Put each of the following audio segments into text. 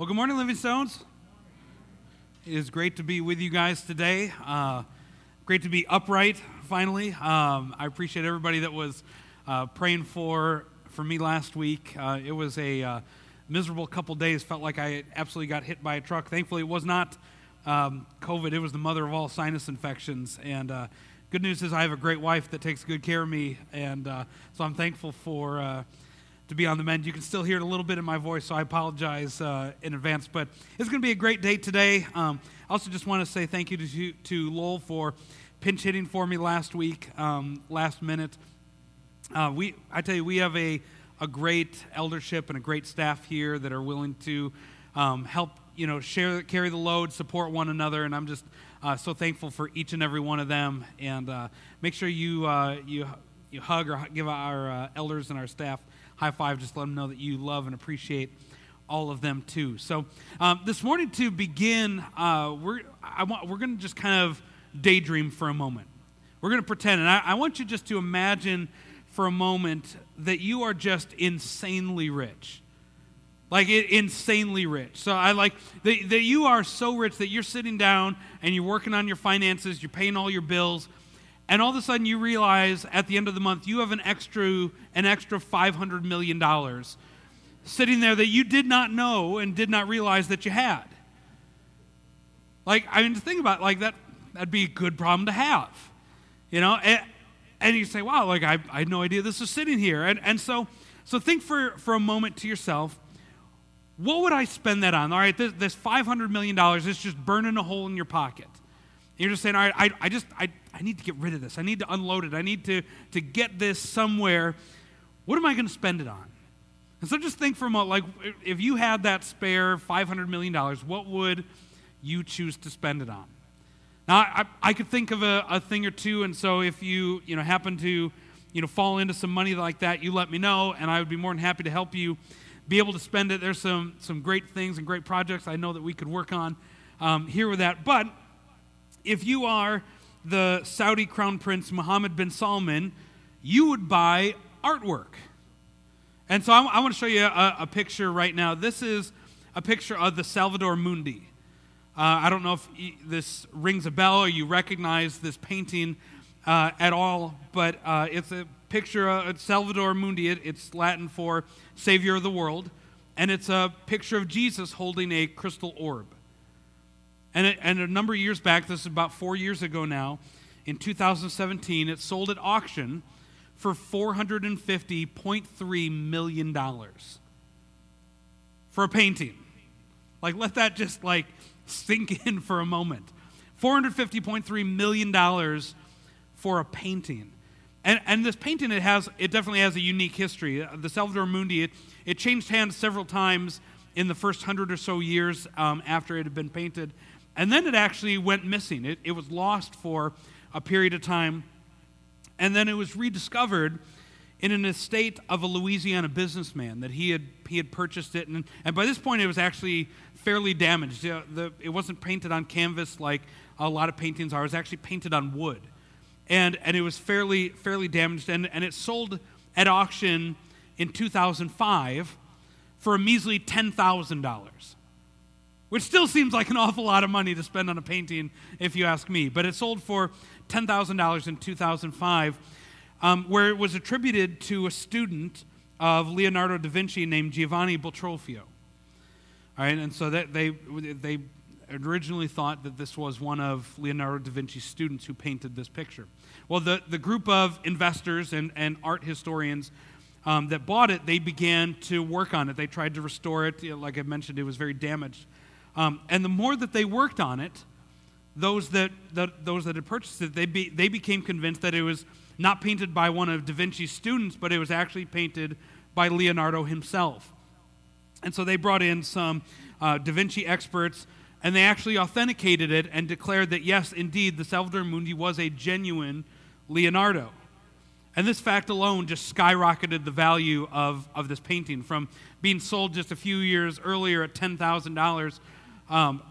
Well, good morning, Living Stones. It is great to be with you guys today. Uh, great to be upright finally. Um, I appreciate everybody that was uh, praying for for me last week. Uh, it was a uh, miserable couple days. Felt like I absolutely got hit by a truck. Thankfully, it was not um, COVID. It was the mother of all sinus infections. And uh, good news is I have a great wife that takes good care of me, and uh, so I'm thankful for to be on the mend. You can still hear it a little bit in my voice, so I apologize uh, in advance. But it's going to be a great day today. Um, I also just want to say thank you to, to Lowell for pinch hitting for me last week, um, last minute. Uh, we, I tell you, we have a, a great eldership and a great staff here that are willing to um, help, you know, share, carry the load, support one another, and I'm just uh, so thankful for each and every one of them. And uh, make sure you uh, you you hug or give our uh, elders and our staff high five, just let them know that you love and appreciate all of them too. So um, this morning to begin, uh, we're, I want, we're going to just kind of daydream for a moment. We're going to pretend, and I, I want you just to imagine for a moment that you are just insanely rich like insanely rich. So I like that you are so rich that you're sitting down and you're working on your finances, you're paying all your bills, and all of a sudden you realize at the end of the month you have an extra an extra 500 million dollars sitting there that you did not know and did not realize that you had. Like i mean to think about it, like that that'd be a good problem to have you know? And, and you say wow like I, I had no idea this was sitting here. And, and so so think for for a moment to yourself what would i spend that on? All right this, this 500 million dollars is just burning a hole in your pocket. You're just saying, all right, I, I just, I, I need to get rid of this. I need to unload it. I need to, to get this somewhere. What am I going to spend it on? And so just think for a moment, like, if you had that spare $500 million, what would you choose to spend it on? Now, I, I could think of a, a thing or two, and so if you, you know, happen to, you know, fall into some money like that, you let me know, and I would be more than happy to help you be able to spend it. There's some, some great things and great projects I know that we could work on um, here with that. But if you are the Saudi crown prince Mohammed bin Salman, you would buy artwork. And so I, I want to show you a, a, picture right now. This is a picture of the Salvator Mundi. Uh, I don't know if this rings a bell or you recognize this painting uh, at all, but uh, it's a picture of Salvator Mundi. It, it's Latin for Savior of the World. And it's a picture of Jesus holding a crystal orb. And, it, and a number of years back, this is about four years ago now, in 2017, it sold at auction for $450.3 million for a painting. Like, let that just like sink in for a moment. $450.3 million for a painting. And, and this painting, it, has, it definitely has a unique history. The Salvator Mundi, it, it changed hands several times in the first hundred or so years um, after it had been painted. And then it actually went missing. It, it was lost for a period of time. And then it was rediscovered in an estate of a Louisiana businessman that he had, he had purchased it. And, and by this point, it was actually fairly damaged. You know, the, it wasn't painted on canvas like a lot of paintings are, it was actually painted on wood. And, and it was fairly, fairly damaged. And, and it sold at auction in 2005 for a measly $10,000 which still seems like an awful lot of money to spend on a painting, if you ask me. But it sold for $10,000 in 2005, um, where it was attributed to a student of Leonardo da Vinci named Giovanni Boltraffio. All right, and so that they, they originally thought that this was one of Leonardo da Vinci's students who painted this picture. Well, the, the group of investors and, and art historians um, that bought it, they began to work on it. They tried to restore it. You know, like I mentioned, it was very damaged. Um, and the more that they worked on it, those that, that, those that had purchased it, they, be, they became convinced that it was not painted by one of Da Vinci's students, but it was actually painted by Leonardo himself. And so they brought in some uh, Da Vinci experts, and they actually authenticated it and declared that, yes, indeed, the Salvator Mundi was a genuine Leonardo. And this fact alone just skyrocketed the value of, of this painting from being sold just a few years earlier at $10,000 um,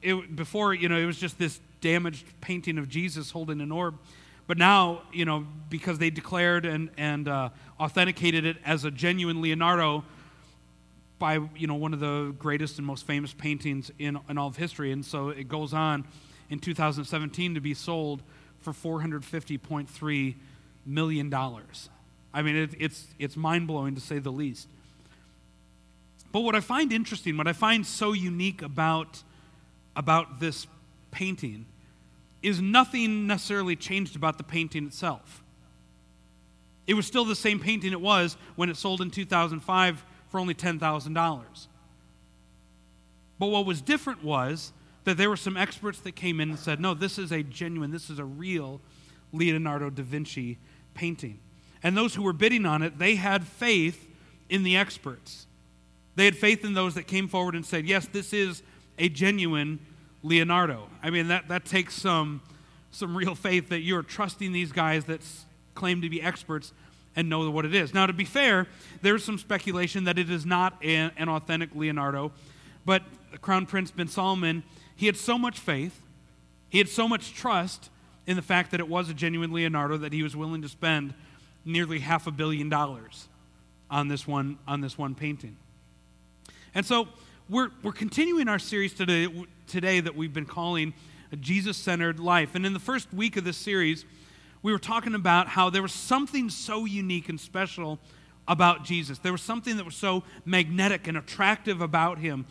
it, before, you know, it was just this damaged painting of Jesus holding an orb. But now, you know, because they declared and, and uh, authenticated it as a genuine Leonardo, by you know one of the greatest and most famous paintings in, in all of history, and so it goes on in 2017 to be sold for 450.3 million dollars. I mean, it, it's it's mind blowing to say the least. But what I find interesting, what I find so unique about about this painting, is nothing necessarily changed about the painting itself. It was still the same painting it was when it sold in 2005 for only $10,000. But what was different was that there were some experts that came in and said, no, this is a genuine, this is a real Leonardo da Vinci painting. And those who were bidding on it, they had faith in the experts. They had faith in those that came forward and said, yes, this is a genuine Leonardo. I mean, that, that takes some, some real faith that you're trusting these guys that claim to be experts and know what it is. Now, to be fair, there's some speculation that it is not a, an authentic Leonardo, but Crown Prince bin Salman, he had so much faith, he had so much trust in the fact that it was a genuine Leonardo that he was willing to spend nearly half a billion dollars on this one, on this one painting. And so we're, we're continuing our series today, today that we've been calling a Jesus centered life. And in the first week of this series, we were talking about how there was something so unique and special about Jesus. There was something that was so magnetic and attractive about him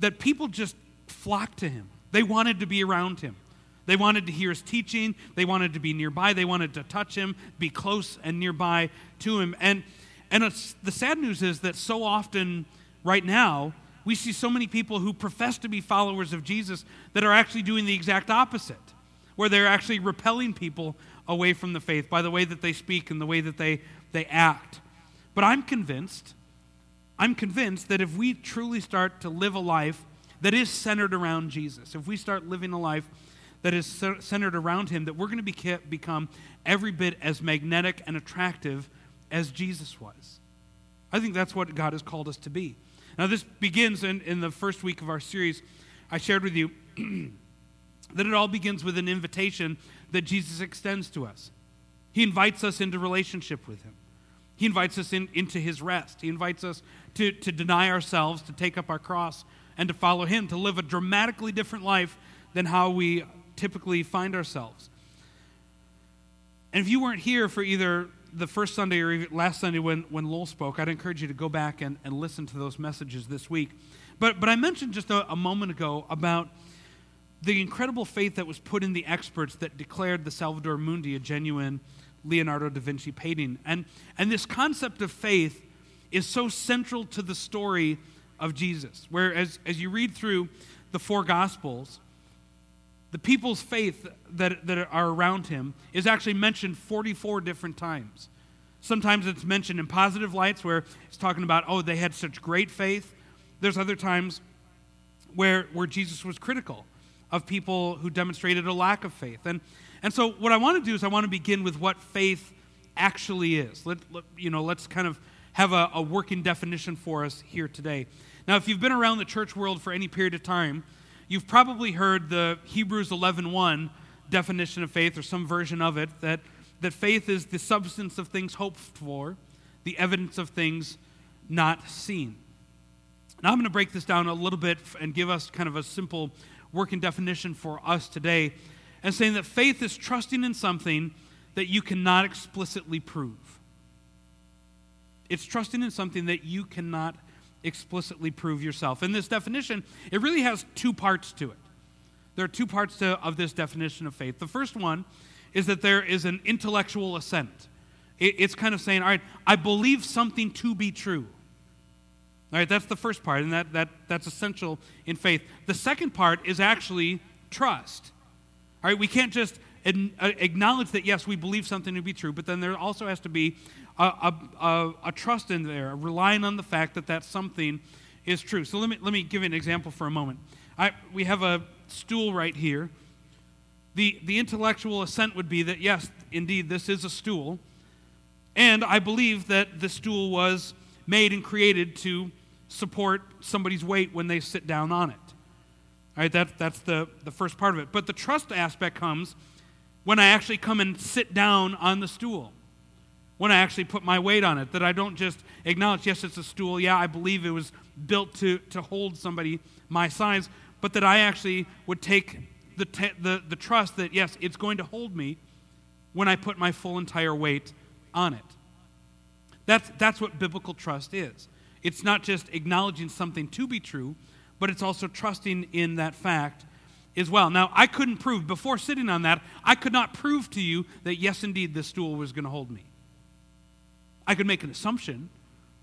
that people just flocked to him. They wanted to be around him. They wanted to hear his teaching. They wanted to be nearby. They wanted to touch him, be close and nearby to him. And, and the sad news is that so often, right now, we see so many people who profess to be followers of Jesus that are actually doing the exact opposite, where they're actually repelling people away from the faith by the way that they speak and the way that they, they act. But I'm convinced, I'm convinced that if we truly start to live a life that is centered around Jesus, if we start living a life that is centered around Him, that we're going to be, become every bit as magnetic and attractive as Jesus was. I think that's what God has called us to be. Now, this begins in, in the first week of our series. I shared with you that it all begins with an invitation that Jesus extends to us. He invites us into relationship with Him. He invites us in, into His rest. He invites us to, to deny ourselves, to take up our cross, and to follow Him, to live a dramatically different life than how we typically find ourselves. And if you weren't here for either the first Sunday or last Sunday when, when Lowell spoke, I'd encourage you to go back and, and listen to those messages this week. But, but I mentioned just a, a moment ago about the incredible faith that was put in the experts that declared the Salvator Mundi a genuine Leonardo da Vinci painting. And, and this concept of faith is so central to the story of Jesus, where as, as you read through the four Gospels, the people's faith that, that are around him is actually mentioned 44 different times. Sometimes it's mentioned in positive lights where it's talking about, oh, they had such great faith. There's other times where, where Jesus was critical of people who demonstrated a lack of faith. And, and so, what I want to do is, I want to begin with what faith actually is. Let, let you know, let's kind of have a, a working definition for us here today. Now, if you've been around the church world for any period of time, you've probably heard the Hebrews 11:1 definition of faith, or some version of it, that, that faith is the substance of things hoped for, the evidence of things not seen. Now, I'm going to break this down a little bit and give us kind of a simple working definition for us today and saying that faith is trusting in something that you cannot explicitly prove. It's trusting in something that you cannot explicitly prove yourself. In this definition, it really has two parts to it. There are two parts to, of this definition of faith. The first one is that there is an intellectual assent. It, it's kind of saying, all right, I believe something to be true. All right, that's the first part, and that, that, that's essential in faith. The second part is actually trust. All right, we can't just Uh, acknowledge that, yes, we believe something to be true, but then there also has to be a, a, a, a trust in there, relying on the fact that that something is true. So let me, let me give you an example for a moment. I, we have a stool right here. The, the intellectual assent would be that, yes, indeed, this is a stool. And I believe that the stool was made and created to support somebody's weight when they sit down on it. All right, that, that's the, the first part of it. But the trust aspect comes when I actually come and sit down on the stool. when I actually put my weight on it. That I don't just acknowledge, yes, it's a stool. Yeah, I believe it was built to, to hold somebody my size. But that I actually would take the, the, the trust that, yes, it's going to hold me when I put my full entire weight on it. That's, that's what biblical trust is. It's not just acknowledging something to be true, but it's also trusting in that fact as well. Now, I couldn't prove, before sitting on that, I could not prove to you that, yes, indeed, this stool was going to hold me. I could make an assumption.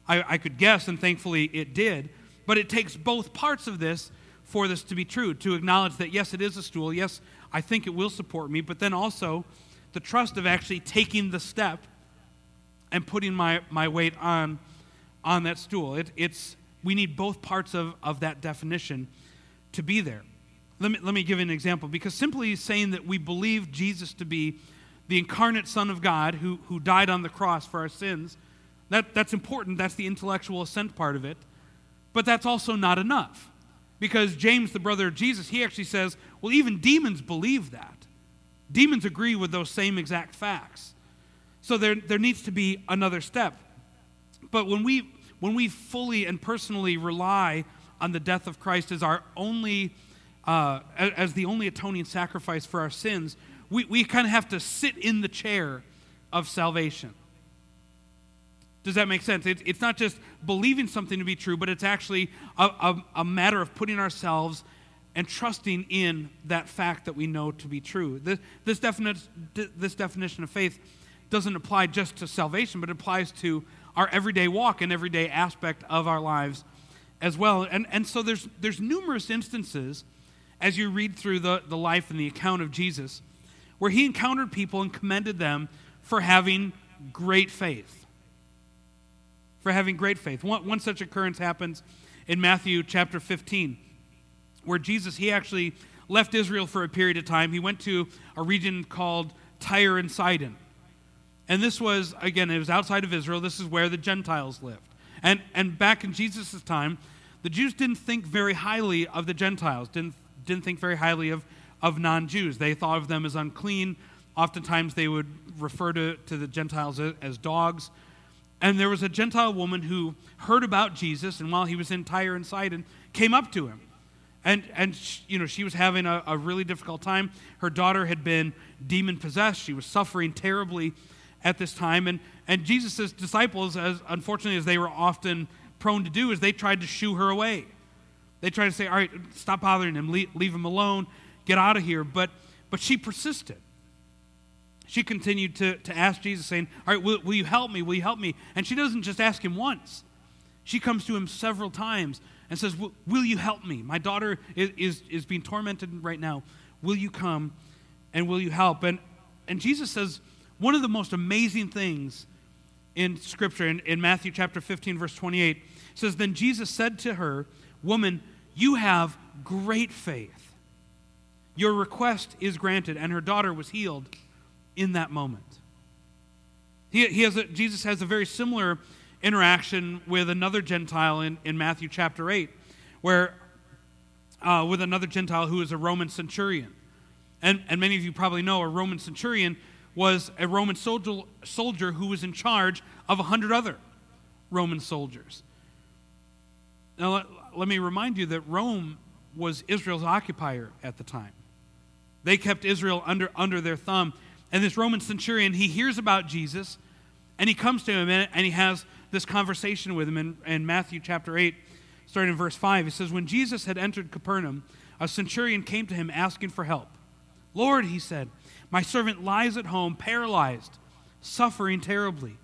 I, I could guess, and thankfully it did. But it takes both parts of this for this to be true to acknowledge that, yes, it is a stool. Yes, I think it will support me. But then also the trust of actually taking the step and putting my, my weight on, on that stool. It, it's, we need both parts of, of that definition to be there. Let me, let me give you an example because simply saying that we believe Jesus to be the incarnate Son of God who, who died on the cross for our sins, that, that's important. That's the intellectual assent part of it. But that's also not enough. Because James, the brother of Jesus, he actually says, well, even demons believe that. Demons agree with those same exact facts. So there, there needs to be another step. But when we, when we fully and personally rely on the death of Christ as our only, uh, as the only atoning sacrifice for our sins, we, we kind of have to sit in the chair of salvation. Does that make sense? It, it's not just believing something to be true, but it's actually a, a, a, matter of putting ourselves and trusting in that fact that we know to be true. This, this, this definition of faith doesn't apply just to salvation, but it applies to our everyday walk and everyday aspect of our lives as well. And, and so there's, there's numerous instances as you read through the, the life and the account of Jesus where he encountered people and commended them for having great faith. For having great faith. One, one such occurrence happens in Matthew chapter 15, where Jesus, he actually left Israel for a period of time. He went to a region called Tyre and Sidon. And this was, again, it was outside of Israel. This is where the Gentiles lived. And, and back in Jesus' time, the Jews didn't think very highly of the Gentiles, didn't, didn't think very highly of of non Jews. They thought of them as unclean. Oftentimes they would refer to, to the Gentiles as dogs. And there was a Gentile woman who heard about Jesus, and while he was in Tyre and Sidon, came up to him. And, and she, you know, she was having a, a really difficult time. Her daughter had been demon possessed. She was suffering terribly at this time. And, and Jesus' disciples, as unfortunately as they were often prone to do, is they tried to shoo her away. They try to say, All right, stop bothering him, leave, leave him alone get out of here. But, but she persisted. She continued to, to ask Jesus, saying, All right, will, will you help me? Will you help me? And she doesn't just ask him once, she comes to him several times and says, Will, you help me? My daughter is, is, is being tormented right now. Will you come and will you help? And, and Jesus says, one of the most amazing things in Scripture, in, in Matthew chapter 15, verse 28, says, Then Jesus said to her, Woman, you have great faith. Your request is granted. And her daughter was healed in that moment. He, he has a, Jesus has a very similar interaction with another Gentile in, in Matthew chapter 8, where uh, with another Gentile who is a Roman centurion. And, and many of you probably know a Roman centurion was a Roman soldier, soldier who was in charge of a hundred other Roman soldiers. Now, let, me remind you that Rome was Israel's occupier at the time. They kept Israel under, under their thumb. And this Roman centurion, he hears about Jesus and he comes to him and, and he has this conversation with him in, in Matthew chapter 8, starting in verse 5. He says, When Jesus had entered Capernaum, a centurion came to him asking for help. Lord, he said, my servant lies at home, paralyzed, suffering terribly.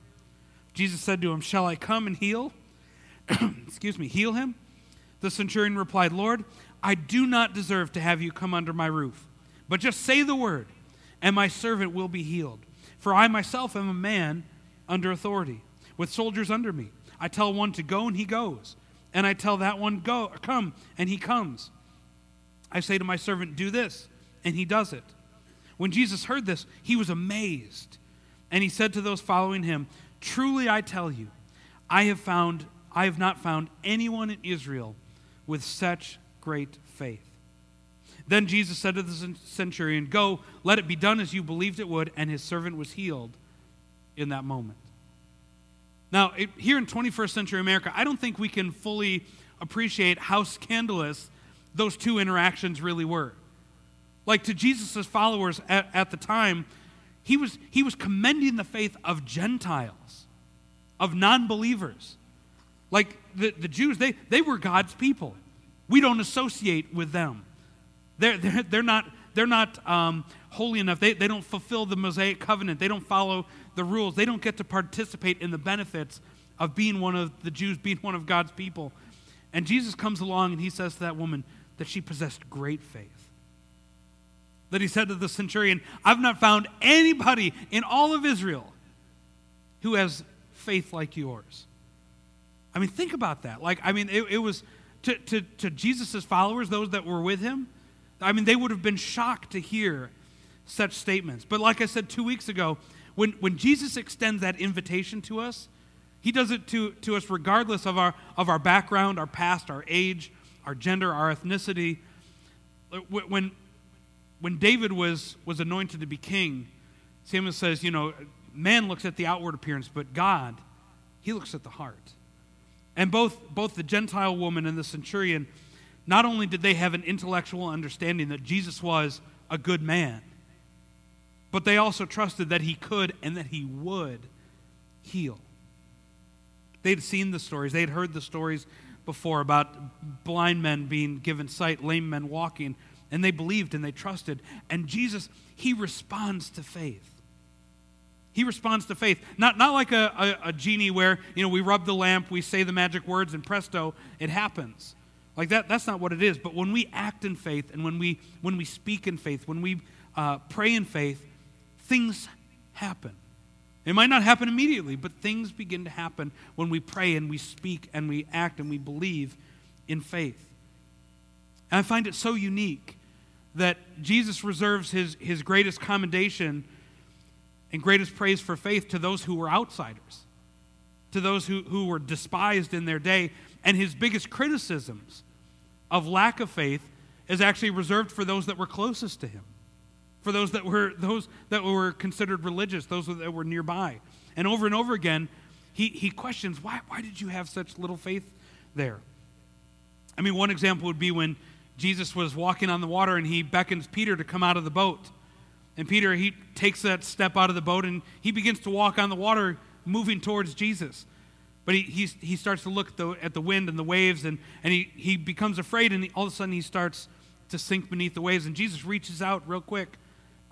Jesus said to him, Shall I come and heal? Excuse me, heal him? The centurion replied, Lord, I do not deserve to have you come under my roof. But just say the word, and my servant will be healed. For I myself am a man under authority, with soldiers under me. I tell one to go, and he goes. And I tell that one, go, come, and he comes. I say to my servant, do this, and he does it. When Jesus heard this, he was amazed. And he said to those following him, Truly I tell you, I have found I have not found anyone in Israel with such great faith. Then Jesus said to the centurion, Go, let it be done as you believed it would, and his servant was healed in that moment. Now, here in 21st century America, I don't think we can fully appreciate how scandalous those two interactions really were. Like to Jesus' followers at, at the time, he was, he was commending the faith of Gentiles, of non believers. Like the, the Jews, they, they were God's people. We don't associate with them. They're, they're, they're not, they're not um, holy enough. They, they don't fulfill the Mosaic covenant. They don't follow the rules. They don't get to participate in the benefits of being one of the Jews, being one of God's people. And Jesus comes along and he says to that woman that she possessed great faith. That he said to the centurion, I've not found anybody in all of Israel who has faith like yours. I mean, think about that. Like, I mean, it, it was to, to, to Jesus' followers, those that were with him, I mean, they would have been shocked to hear such statements. But like I said two weeks ago, when, when Jesus extends that invitation to us, he does it to, to us regardless of our, of our background, our past, our age, our gender, our ethnicity. When, when David was, was anointed to be king, Samuel says, you know, man looks at the outward appearance, but God, he looks at the heart. And both, both the Gentile woman and the centurion, not only did they have an intellectual understanding that Jesus was a good man, but they also trusted that he could and that he would heal. They'd seen the stories, they'd heard the stories before about blind men being given sight, lame men walking, and they believed and they trusted. And Jesus, he responds to faith. He responds to faith. Not, not like a, a, a, genie where, you know, we rub the lamp, we say the magic words, and presto, it happens. Like that, that's not what it is. But when we act in faith and when we, when we speak in faith, when we uh, pray in faith, things happen. It might not happen immediately, but things begin to happen when we pray and we speak and we act and we believe in faith. And I find it so unique that Jesus reserves his, his greatest commendation and greatest praise for faith to those who were outsiders, to those who, who were despised in their day. And his biggest criticisms of lack of faith is actually reserved for those that were closest to him for those that were those that were considered religious, those that were nearby. And over and over again, he, he questions, why, why did you have such little faith there? I mean, one example would be when Jesus was walking on the water and he beckons Peter to come out of the boat. And Peter, he takes that step out of the boat and he begins to walk on the water, moving towards Jesus. But he, he, he starts to look at the, at the wind and the waves and, and he, he becomes afraid and he, all of a sudden he starts to sink beneath the waves. And Jesus reaches out real quick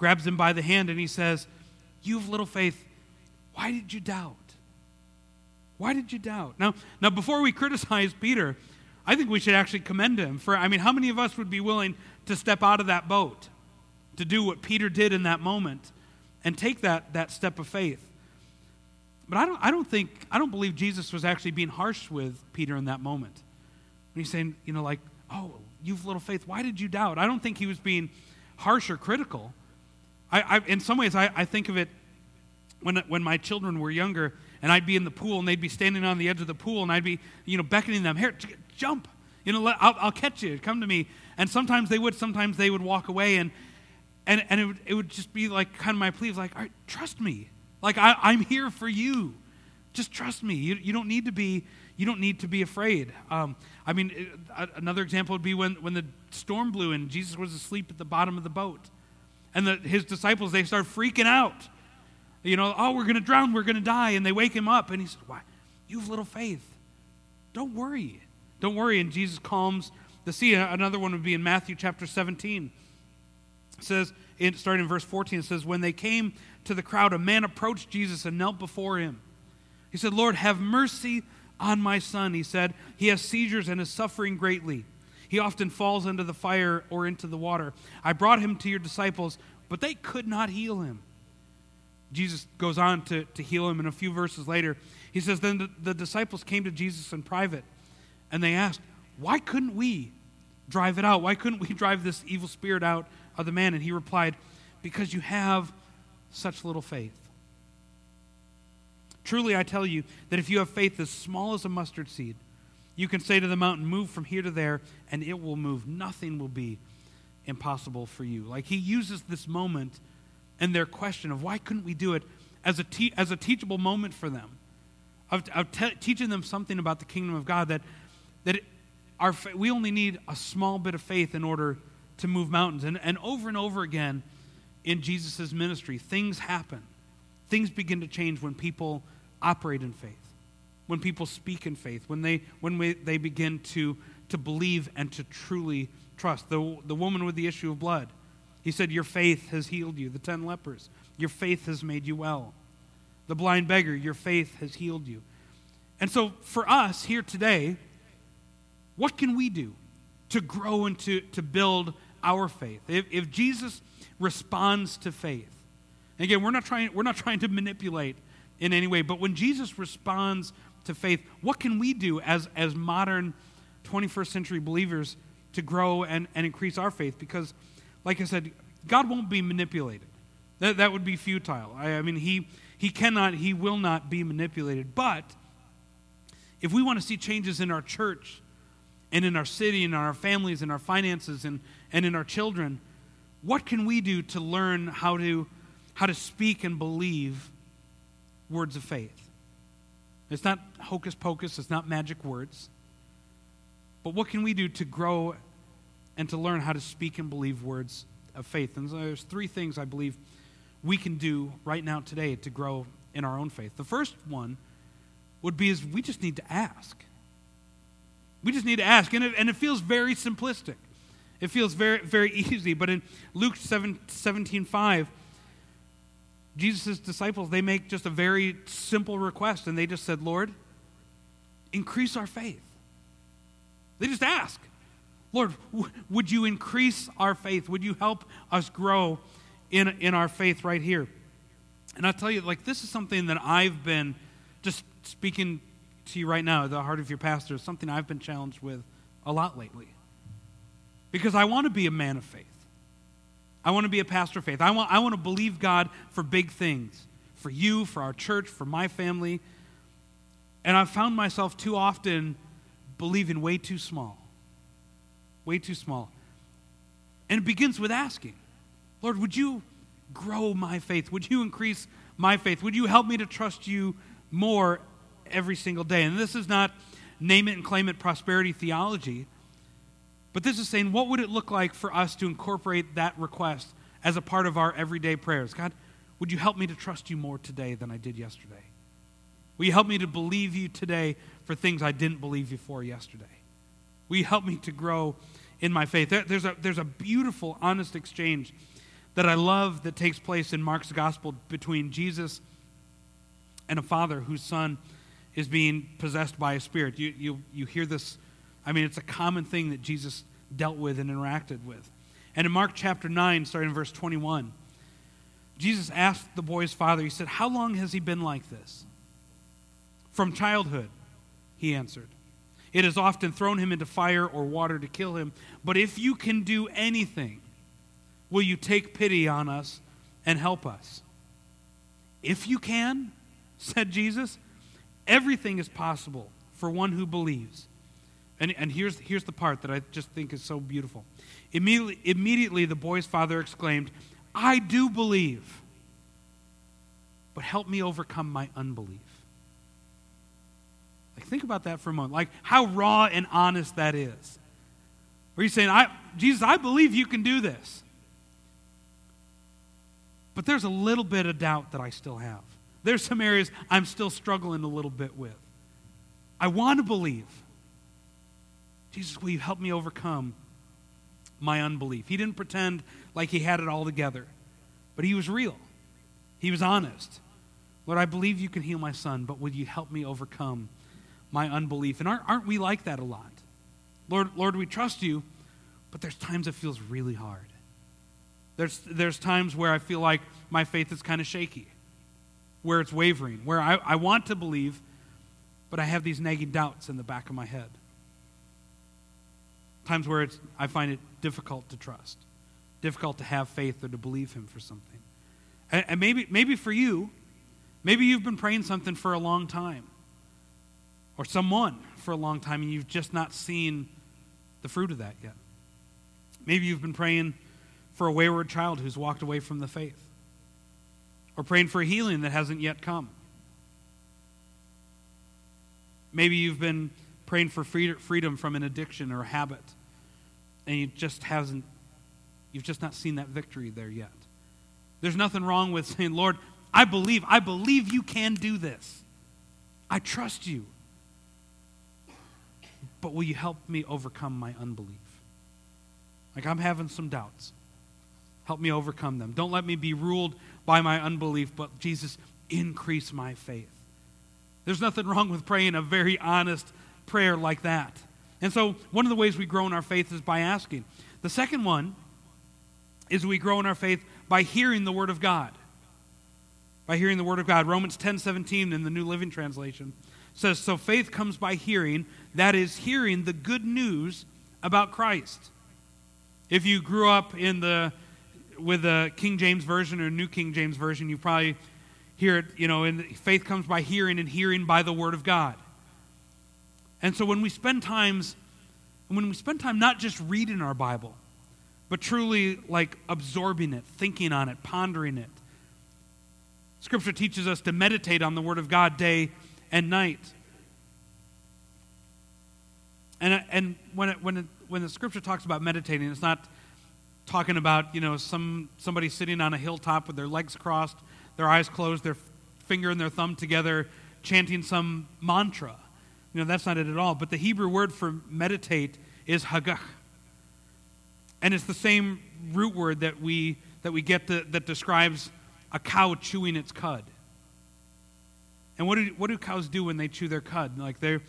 grabs him by the hand, and he says, You have little faith. Why did you doubt? Why did you doubt? Now, now before we criticize Peter, I think we should actually commend him for, I mean, how many of us would be willing to step out of that boat to do what Peter did in that moment and take that, that step of faith? But I don't, I don't think, I don't believe Jesus was actually being harsh with Peter in that moment. When he's saying, you know, like, oh, you've little faith, why did you doubt? I don't think he was being harsh or critical. I, I, in some ways, I, I think of it when, when my children were younger and I'd be in the pool and they'd be standing on the edge of the pool and I'd be, you know, beckoning them, here, jump, you know, I'll, I'll catch you, come to me. And sometimes they would, sometimes they would walk away and, and, and it, would, it would just be like kind of my plea, of like, all right, trust me. Like, I, I'm here for you. Just trust me. You, you don't need to be, you don't need to be afraid. Um, I mean, another example would be when, when the storm blew and Jesus was asleep at the bottom of the boat. And the, his disciples, they start freaking out. You know, oh, we're going to drown, we're going to die. And they wake him up, and he says, Why? You have little faith. Don't worry. Don't worry. And Jesus calms the sea. Another one would be in Matthew chapter 17. It says, in, starting in verse 14, it says, When they came to the crowd, a man approached Jesus and knelt before him. He said, Lord, have mercy on my son. He said, He has seizures and is suffering greatly. He often falls into the fire or into the water. I brought him to your disciples, but they could not heal him. Jesus goes on to, to heal him, and a few verses later, he says, Then the, the disciples came to Jesus in private, and they asked, Why couldn't we drive it out? Why couldn't we drive this evil spirit out of the man? And he replied, Because you have such little faith. Truly, I tell you that if you have faith as small as a mustard seed, you can say to the mountain, Move from here to there, and it will move. Nothing will be impossible for you. Like he uses this moment and their question of why couldn't we do it as a, te- as a teachable moment for them. of, of te- teaching them something about the kingdom of God that, that it, our, we only need a small bit of faith in order to move mountains. And, and over and over again in Jesus' ministry, things happen. Things begin to change when people operate in faith, when people speak in faith, when they, when we, they begin to, to believe and to truly trust. The, the woman with the issue of blood, he said, Your faith has healed you. The ten lepers, your faith has made you well. The blind beggar, your faith has healed you. And so for us here today, what can we do to grow and to, to build our faith? If, if Jesus responds to faith, again, we're not, trying, we're not trying to manipulate in any way, but when Jesus responds to faith, what can we do as, as modern 21st century believers to grow and, and increase our faith? Because, like I said, God won't be manipulated. That, that would be futile. I, I mean, he, he cannot, he will not be manipulated. But if we want to see changes in our church and in our city and in our families and our finances and, and in our children, what can we do to learn how to, how to speak and believe words of faith? It's not hocus pocus, it's not magic words. But what can we do to grow and to learn how to speak and believe words of faith? And there's three things I believe we can do right now today to grow in our own faith. The first one would be is we just need to ask. We just need to ask. And it, and it feels very simplistic. It feels very, very easy. But in Luke 7, 17 5, Jesus' disciples, they make just a very simple request. And they just said, Lord, increase our faith. They just ask, Lord, w- would you increase our faith? Would you help us grow in, in our faith right here. And I'll tell you, like, this is something that I've been just speaking to you right now, the heart of your pastor, is something I've been challenged with a lot lately. Because I want to be a man of faith. I want to be a pastor of faith. I want, I want to believe God for big things for you, for our church, for my family. And I've found myself too often believing way too small. Way too small. And it begins with asking. Lord, would you grow my faith? Would you increase my faith? Would you help me to trust you more every single day? And this is not name it and claim it prosperity theology, but this is saying, what would it look like for us to incorporate that request as a part of our everyday prayers? God, would you help me to trust you more today than I did yesterday? Will you help me to believe you today for things I didn't believe you for yesterday? Will you help me to grow in my faith? There's a, there's a beautiful, honest exchange that I love that takes place in Mark's gospel between Jesus and a father whose son is being possessed by a spirit. You, you, you hear this, I mean, it's a common thing that Jesus dealt with and interacted with. And in Mark chapter 9, starting in verse 21, Jesus asked the boy's father, He said, How long has he been like this? From childhood, he answered. It has often thrown him into fire or water to kill him. But if you can do anything, will you take pity on us and help us? If you can, said Jesus, everything is possible for one who believes. And, and here's, here's the part that I just think is so beautiful. Immediately, immediately, the boy's father exclaimed, I do believe, but help me overcome my unbelief. Like, think about that for a moment. Like, how raw and honest that is. Where he's saying, I, Jesus, I believe you can do this. But there's a little bit of doubt that I still have. There's some areas I'm still struggling a little bit with. I want to believe. Jesus, will you help me overcome my unbelief? He didn't pretend like he had it all together, but he was real. He was honest. Lord, I believe you can heal my son, but would you help me overcome my unbelief? And aren't, aren't we like that a lot? Lord, Lord, we trust you, but there's times it feels really hard. There's, there's times where I feel like my faith is kind of shaky, where it's wavering, where I, I want to believe, but I have these nagging doubts in the back of my head. Times where it's, I find it difficult to trust, difficult to have faith or to believe Him for something. And, and maybe, maybe for you, maybe you've been praying something for a long time, or someone for a long time, and you've just not seen the fruit of that yet. Maybe you've been praying for a wayward child who's walked away from the faith, or praying for a healing that hasn't yet come. Maybe you've been praying for freedom from an addiction or habit, and you just hasn't, you've just not seen that victory there yet. There's nothing wrong with saying, Lord, I believe, I believe you can do this. I trust you. But will you help me overcome my unbelief? Like I'm having some doubts. Help me overcome them. Don't let me be ruled by my unbelief, but Jesus, increase my faith. There's nothing wrong with praying a very honest prayer like that. And so, one of the ways we grow in our faith is by asking. The second one is we grow in our faith by hearing the Word of God. By hearing the Word of God. Romans 10 17 in the New Living Translation says, So faith comes by hearing, that is, hearing the good news about Christ. If you grew up in the with the King James Version or New King James Version, you probably hear it, you know, and faith comes by hearing and hearing by the Word of God. And so when we spend times, when we spend time not just reading our Bible, but truly like absorbing it, thinking on it, pondering it. Scripture teaches us to meditate on the Word of God day and night. And, and when, it, when, it, when the Scripture talks about meditating, it's not talking about, you know, some, somebody sitting on a hilltop with their legs crossed, their eyes closed, their finger and their thumb together, chanting some mantra. You know, that's not it at all. But the Hebrew word for meditate is hagach. And it's the same root word that we, that we get that describes a cow chewing its cud. And what do, what do cows do when they chew their cud? Like they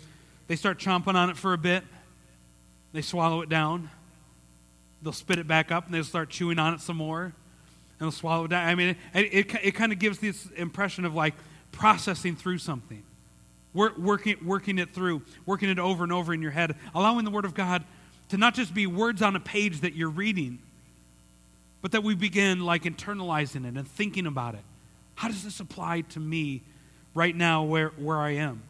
they start chomping on it for a bit, they swallow it down, they'll spit it back up, and they'll start chewing on it some more, and they'll swallow it down. I mean, it, it, it kind of gives this impression of like processing through something working, working it through, working it over and over in your head, allowing the Word of God to not just be words on a page that you're reading, but that we begin like internalizing it and thinking about it. How does this apply to me right now where, where I am?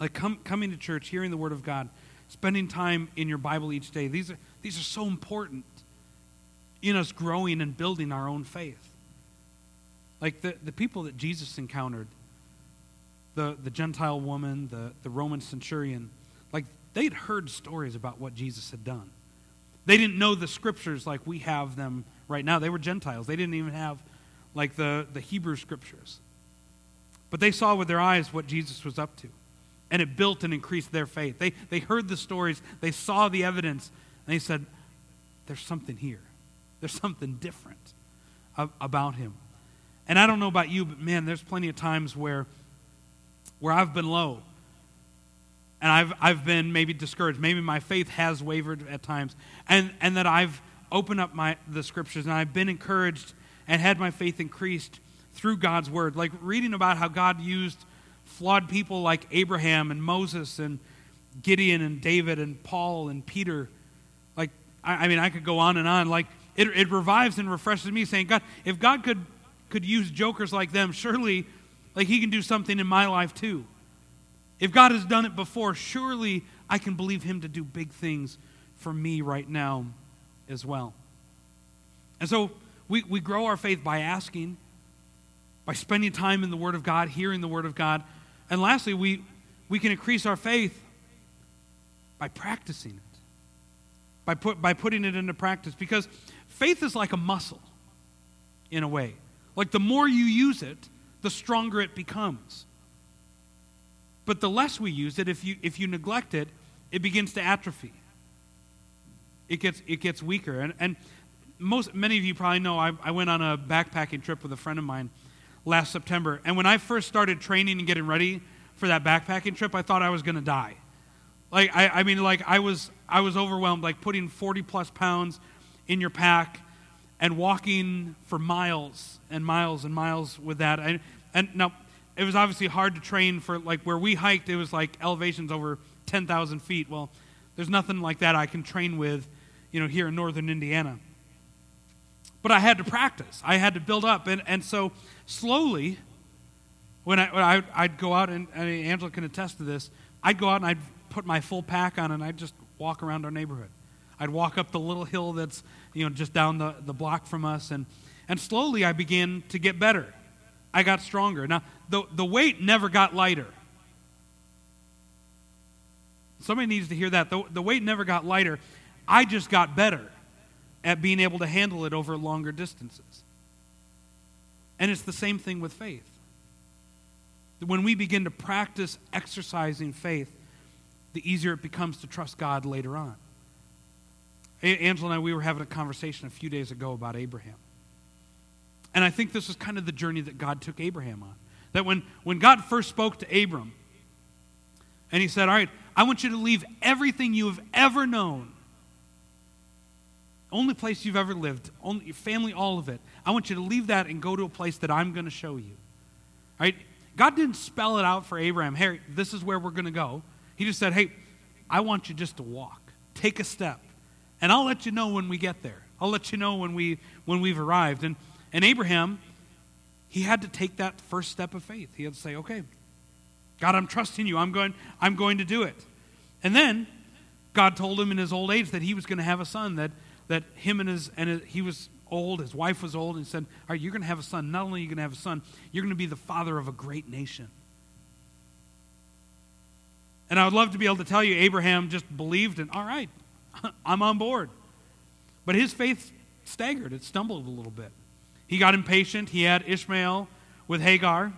Like coming to church, hearing the Word of God, spending time in your Bible each day, these are, these are so important in us growing and building our own faith. Like the, the people that Jesus encountered, the, the Gentile woman, the, the Roman centurion, like they'd heard stories about what Jesus had done. They didn't know the scriptures like we have them right now. They were Gentiles. They didn't even have like the, the Hebrew scriptures. But they saw with their eyes what Jesus was up to. And it built and increased their faith. They, they heard the stories, they saw the evidence, and they said, There's something here. There's something different about him. And I don't know about you, but man, there's plenty of times where where I've been low and I've, I've been maybe discouraged. Maybe my faith has wavered at times. And, and that I've opened up my, the scriptures and I've been encouraged and had my faith increased through God's word. Like reading about how God used flawed people like Abraham and Moses and Gideon and David and Paul and Peter. Like, I, I mean, I could go on and on. Like, it, it revives and refreshes me saying, God, if God could, could use jokers like them, surely like he can do something in my life too. If God has done it before, surely I can believe him to do big things for me right now as well. And so we, we grow our faith by asking, by spending time in the Word of God, hearing the Word of God. And lastly, we, we can increase our faith by practicing it, by, put, by putting it into practice. Because faith is like a muscle, in a way. Like the more you use it, the stronger it becomes. But the less we use it, if you, if you neglect it, it begins to atrophy. It gets, it gets weaker. And, and most, many of you probably know I, I went on a backpacking trip with a friend of mine last September. And when I first started training and getting ready for that backpacking trip, I thought I was going to die. Like, I, I mean, like, I was, I was overwhelmed, like putting 40 plus pounds in your pack and walking for miles and miles and miles with that. And, and now, it was obviously hard to train for, like, where we hiked, it was like elevations over 10,000 feet. Well, there's nothing like that I can train with, you know, here in northern Indiana. But I had to practice, I had to build up. And, and so, slowly, when, I, when I, I'd go out, and, and Angela can attest to this, I'd go out and I'd put my full pack on and I'd just walk around our neighborhood. I'd walk up the little hill that's, you know, just down the, the block from us. And, and slowly I began to get better. I got stronger. Now, the, the weight never got lighter. Somebody needs to hear that. The, the weight never got lighter. I just got better at being able to handle it over longer distances. And it's the same thing with faith. When we begin to practice exercising faith, the easier it becomes to trust God later on. Angela and I, we were having a conversation a few days ago about Abraham. And I think this is kind of the journey that God took Abraham on. That when, when God first spoke to Abram, and he said, All right, I want you to leave everything you have ever known, only place you've ever lived, only your family, all of it. I want you to leave that and go to a place that I'm going to show you. All right? God didn't spell it out for Abraham. Hey, this is where we're going to go. He just said, Hey, I want you just to walk. Take a step. And I'll let you know when we get there. I'll let you know when, we, when we've arrived. And, and Abraham, he had to take that first step of faith. He had to say, okay, God, I'm trusting you. I'm going, I'm going to do it. And then God told him in his old age that he was going to have a son, that, that him and his, and he was old, his wife was old, and he said, All right, you're going to have a son. Not only are you going to have a son, you're going to be the father of a great nation. And I would love to be able to tell you Abraham just believed and, all right, I'm on board. But his faith staggered, it stumbled a little bit. He got impatient. He had Ishmael with Hagar.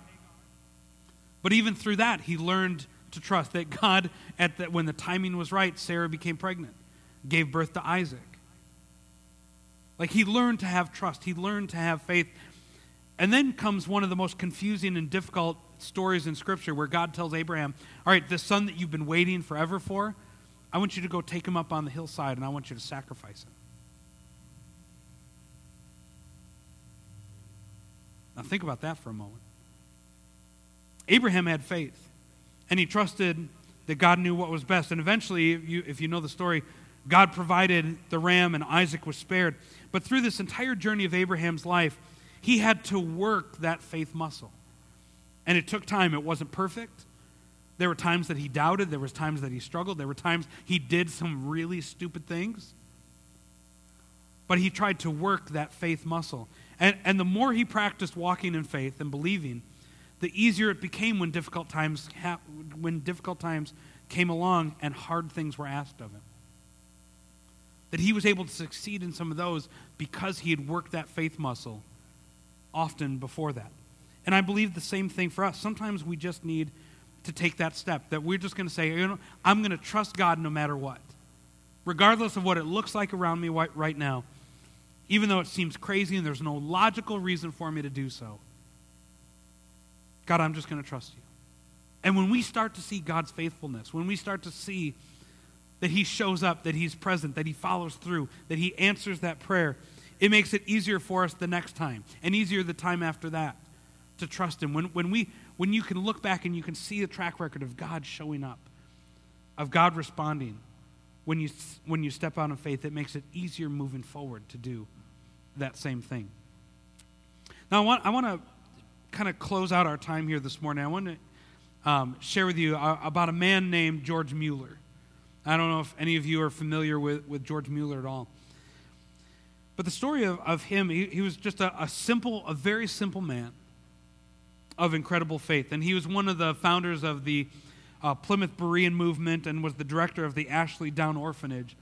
But even through that, he learned to trust that God, at the, when the timing was right, Sarah became pregnant, gave birth to Isaac. Like he learned to have trust, he learned to have faith. And then comes one of the most confusing and difficult stories in Scripture where God tells Abraham, All right, this son that you've been waiting forever for, I want you to go take him up on the hillside and I want you to sacrifice him. Now, think about that for a moment. Abraham had faith, and he trusted that God knew what was best. And eventually, if you, if you know the story, God provided the ram, and Isaac was spared. But through this entire journey of Abraham's life, he had to work that faith muscle. And it took time. It wasn't perfect. There were times that he doubted. There was times that he struggled. There were times he did some really stupid things. But he tried to work that faith muscle. And, and the more he practiced walking in faith and believing, the easier it became when difficult times ha- when difficult times came along and hard things were asked of him. That he was able to succeed in some of those because he had worked that faith muscle often before that. And I believe the same thing for us. Sometimes we just need to take that step, that we're just going to say, you know, I'm going to trust God no matter what. Regardless of what it looks like around me right now, even though it seems crazy and there's no logical reason for me to do so. God, I'm just going to trust you. And when we start to see God's faithfulness, when we start to see that He shows up, that He's present, that He follows through, that He answers that prayer, it makes it easier for us the next time and easier the time after that to trust Him. When, when, we, when you can look back and you can see the track record of God showing up, of God responding, when you, when you step out in faith, it makes it easier moving forward to do that same thing. Now, I want, I want to kind of close out our time here this morning. I want to um, share with you uh, about a man named George Mueller. I don't know if any of you are familiar with, with George Mueller at all. But the story of, of him, he, he was just a, a simple, a very simple man of incredible faith. And he was one of the founders of the uh, Plymouth Brethren movement and was the director of the Ashley Down Orphanage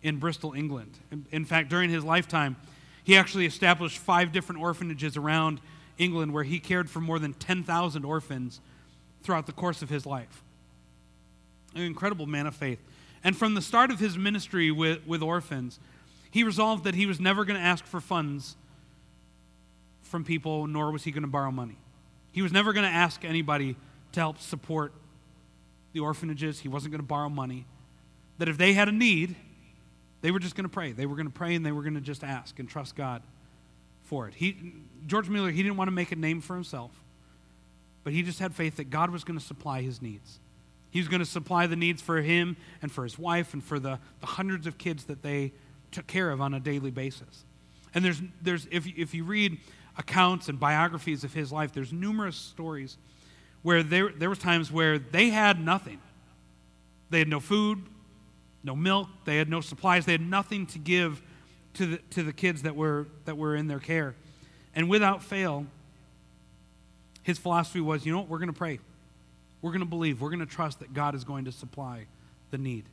in Bristol, England. In, in fact, during his lifetime, he actually established five different orphanages around England where he cared for more than 10,000 orphans throughout the course of his life. An incredible man of faith. And from the start of his ministry with, with orphans, he resolved that he was never going to ask for funds from people, nor was he going to borrow money. He was never going to ask anybody to help support the orphanages. He wasn't going to borrow money. That if they had a need, they were just going to pray. They were going to pray and they were going to just ask and trust God for it. He, George Mueller, he didn't want to make a name for himself, but he just had faith that God was going to supply his needs. He was going to supply the needs for him and for his wife and for the, the hundreds of kids that they took care of on a daily basis. And there's, there's if, if you read accounts and biographies of his life, there's numerous stories where there, there was times where they had nothing. They had no food, no milk, they had no supplies, they had nothing to give to the, to the kids that were, that were in their care. And without fail, his philosophy was you know what, we're going to pray. We're going to believe. We're going to trust that God is going to supply the need.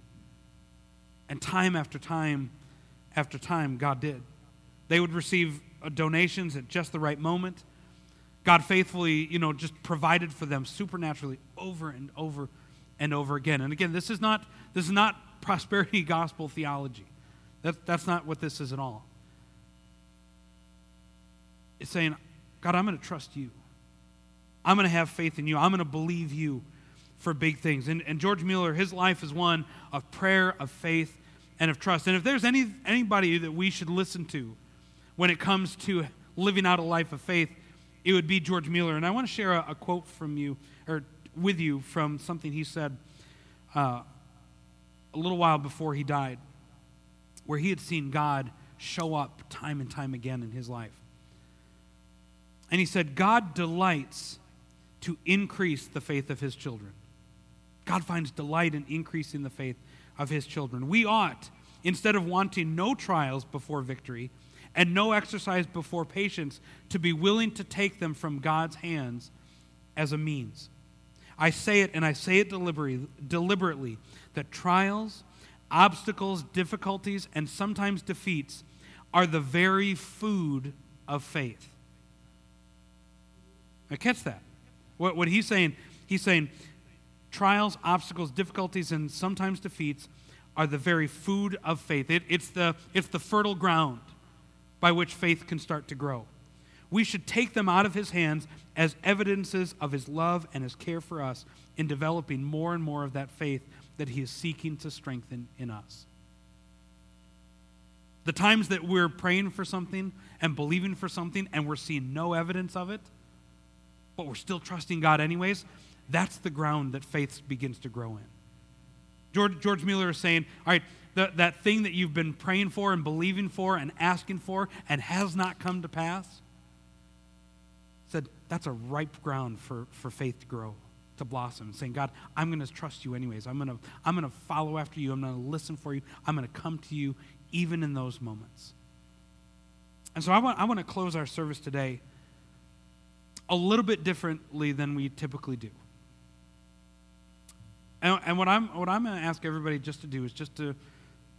And time after time after time, God did. They would receive Uh, donations at just the right moment. God faithfully, you know, just provided for them supernaturally over and over and over again. And again, this is not this is not prosperity gospel theology. That, that's not what this is at all. It's saying, God, I'm going to trust you. I'm going to have faith in you. I'm going to believe you for big things. And, and George Mueller, his life is one of prayer, of faith, and of trust. And if there's any, anybody that we should listen to when it comes to living out a life of faith, it would be George Mueller. And I want to share a, a quote from you, or with you, from something he said uh, a little while before he died, where he had seen God show up time and time again in his life. And he said, God delights to increase the faith of his children. God finds delight in increasing the faith of his children. We ought, instead of wanting no trials before victory and no exercise before patience, to be willing to take them from God's hands as a means. I say it, and I say it deliberately, deliberately that trials, obstacles, difficulties, and sometimes defeats are the very food of faith. Now, catch that. What, what he's saying, he's saying trials, obstacles, difficulties, and sometimes defeats are the very food of faith. It, it's, the, it's the fertile ground by which faith can start to grow. We should take them out of his hands as evidences of his love and his care for us in developing more and more of that faith that he is seeking to strengthen in us. The times that we're praying for something and believing for something and we're seeing no evidence of it, but we're still trusting God anyways, that's the ground that faith begins to grow in. George, George Mueller is saying, all right, the, that thing that you've been praying for and believing for and asking for and has not come to pass, said that's a ripe ground for, for faith to grow, to blossom. Saying, God, I'm going to trust you anyways. I'm going to I'm going to follow after you. I'm going to listen for you. I'm going to come to you even in those moments. And so I want, I want to close our service today a little bit differently than we typically do. And, and what I'm, what I'm going to ask everybody just to do is just to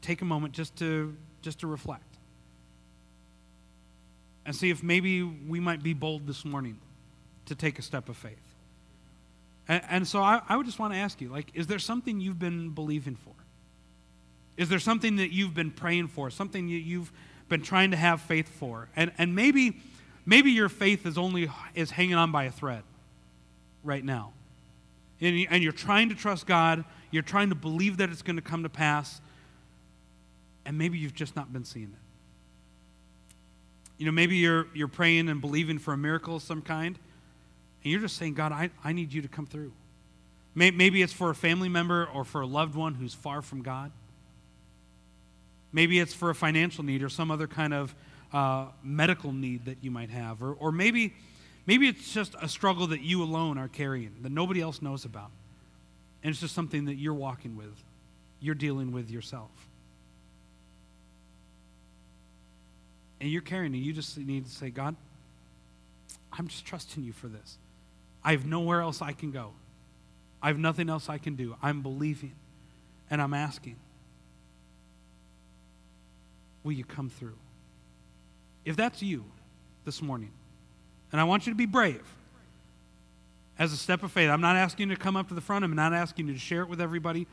take a moment just to, just to reflect and see if maybe we might be bold this morning to take a step of faith. And, and so I, I would just want to ask you, like, is there something you've been believing for? Is there something that you've been praying for? Something that you've been trying to have faith for? And, and maybe Maybe your faith is only is hanging on by a thread right now. And, and you're trying to trust God, you're trying to believe that it's going to come to pass, and maybe you've just not been seeing it. You know, maybe you're, you're praying and believing for a miracle of some kind, and you're just saying, God, I, I need you to come through. Maybe it's for a family member or for a loved one who's far from God. Maybe it's for a financial need or some other kind of uh, medical need that you might have, or, or maybe, maybe it's just a struggle that you alone are carrying that nobody else knows about. And it's just something that you're walking with, you're dealing with yourself. And you're carrying it. You just need to say, God, I'm just trusting you for this. I have nowhere else I can go. I have nothing else I can do. I'm believing and I'm asking. Will you come through? If that's you this morning, and I want you to be brave as a step of faith, I'm not asking you to come up to the front, I'm not asking you to share it with everybody.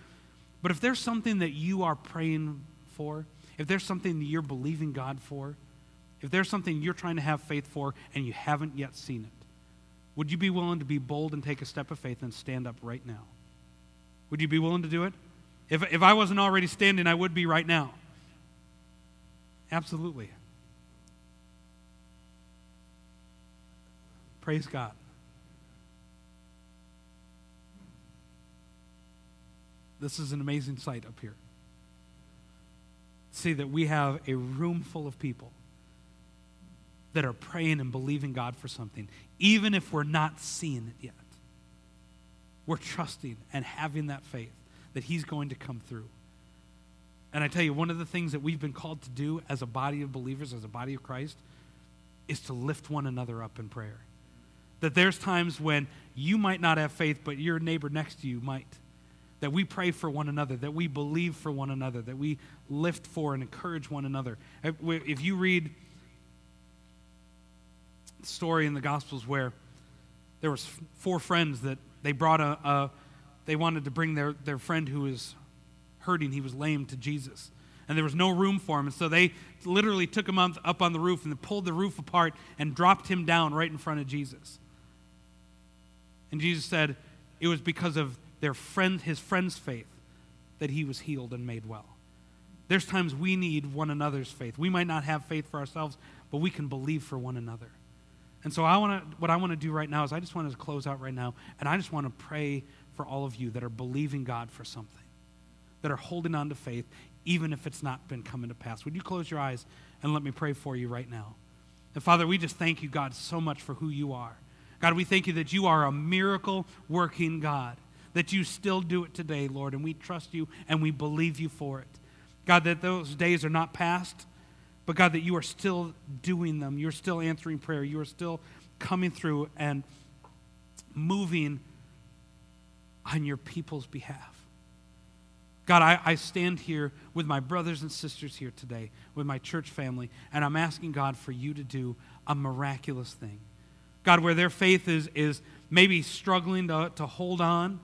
But if there's something that you are praying for, if there's something that you're believing God for, if there's something you're trying to have faith for and you haven't yet seen it, would you be willing to be bold and take a step of faith and stand up right now? Would you be willing to do it? If, if I wasn't already standing, I would be right now. Absolutely. Praise God. This is an amazing sight up here. See that we have a room full of people that are praying and believing God for something, even if we're not seeing it yet. We're trusting and having that faith that He's going to come through. And I tell you, one of the things that we've been called to do as a body of believers, as a body of Christ, is to lift one another up in prayer. That there's times when you might not have faith, but your neighbor next to you might. that we pray for one another, that we believe for one another, that we lift for and encourage one another. If you read story in the Gospels where there was four friends that they brought a, a they wanted to bring their, their friend who was hurting, he was lame, to Jesus. And there was no room for him. And so they literally took him up on the roof and pulled the roof apart and dropped him down right in front of Jesus. And Jesus said it was because of their friend, his friend's faith that he was healed and made well. There's times we need one another's faith. We might not have faith for ourselves, but we can believe for one another. And so I want to what I want to do right now is I just want to close out right now and I just want to pray for all of you that are believing God for something. That are holding on to faith even if it's not been coming to pass. Would you close your eyes and let me pray for you right now? And Father, we just thank you God so much for who you are. God, we thank you that you are a miracle working God, that you still do it today, Lord, and we trust you and we believe you for it. God, that those days are not past, but God, that you are still doing them. You're still answering prayer. You are still coming through and moving on your people's behalf. God, I, I, stand here with my brothers and sisters here today, with my church family, and I'm asking God for you to do a miraculous thing. God, where their faith is, is maybe struggling to, to hold on.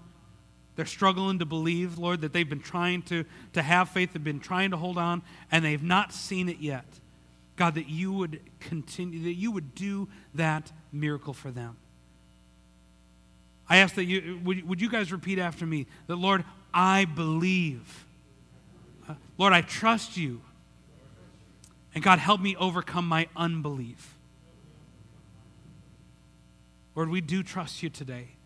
They're struggling to believe, Lord, that they've been trying to, to have faith, they've been trying to hold on, and they've not seen it yet. God, that you would continue, that you would do that miracle for them. I ask that you, would, would you guys repeat after me that, Lord, I believe. Uh, Lord, I trust you. And God, help me overcome my unbelief. Lord, we do trust you today.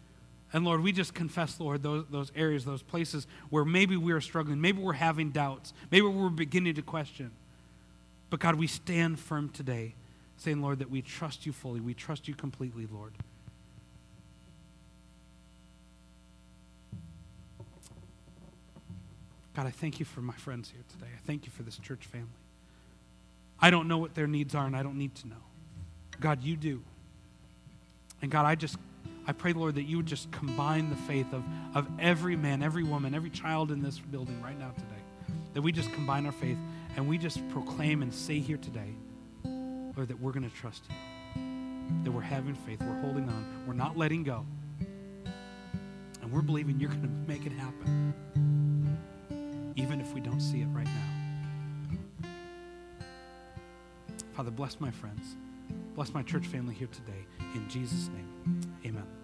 And Lord, we just confess, Lord, those, those areas, those places where maybe we are struggling, maybe we're having doubts, maybe we're beginning to question. But God, we stand firm today, saying, Lord, that we trust you fully. We trust you completely, Lord. God, I thank you for my friends here today. I thank you for this church family. I don't know what their needs are, and I don't need to know. God, you do. And God, I just, I pray, Lord, that you would just combine the faith of, of every man, every woman, every child in this building right now today. That we just combine our faith and we just proclaim and say here today, Lord, that we're going to trust you. That we're having faith, we're holding on, we're not letting go. And we're believing you're going to make it happen, even if we don't see it right now. Father, bless my friends. Bless my church family here today. In Jesus' name, amen.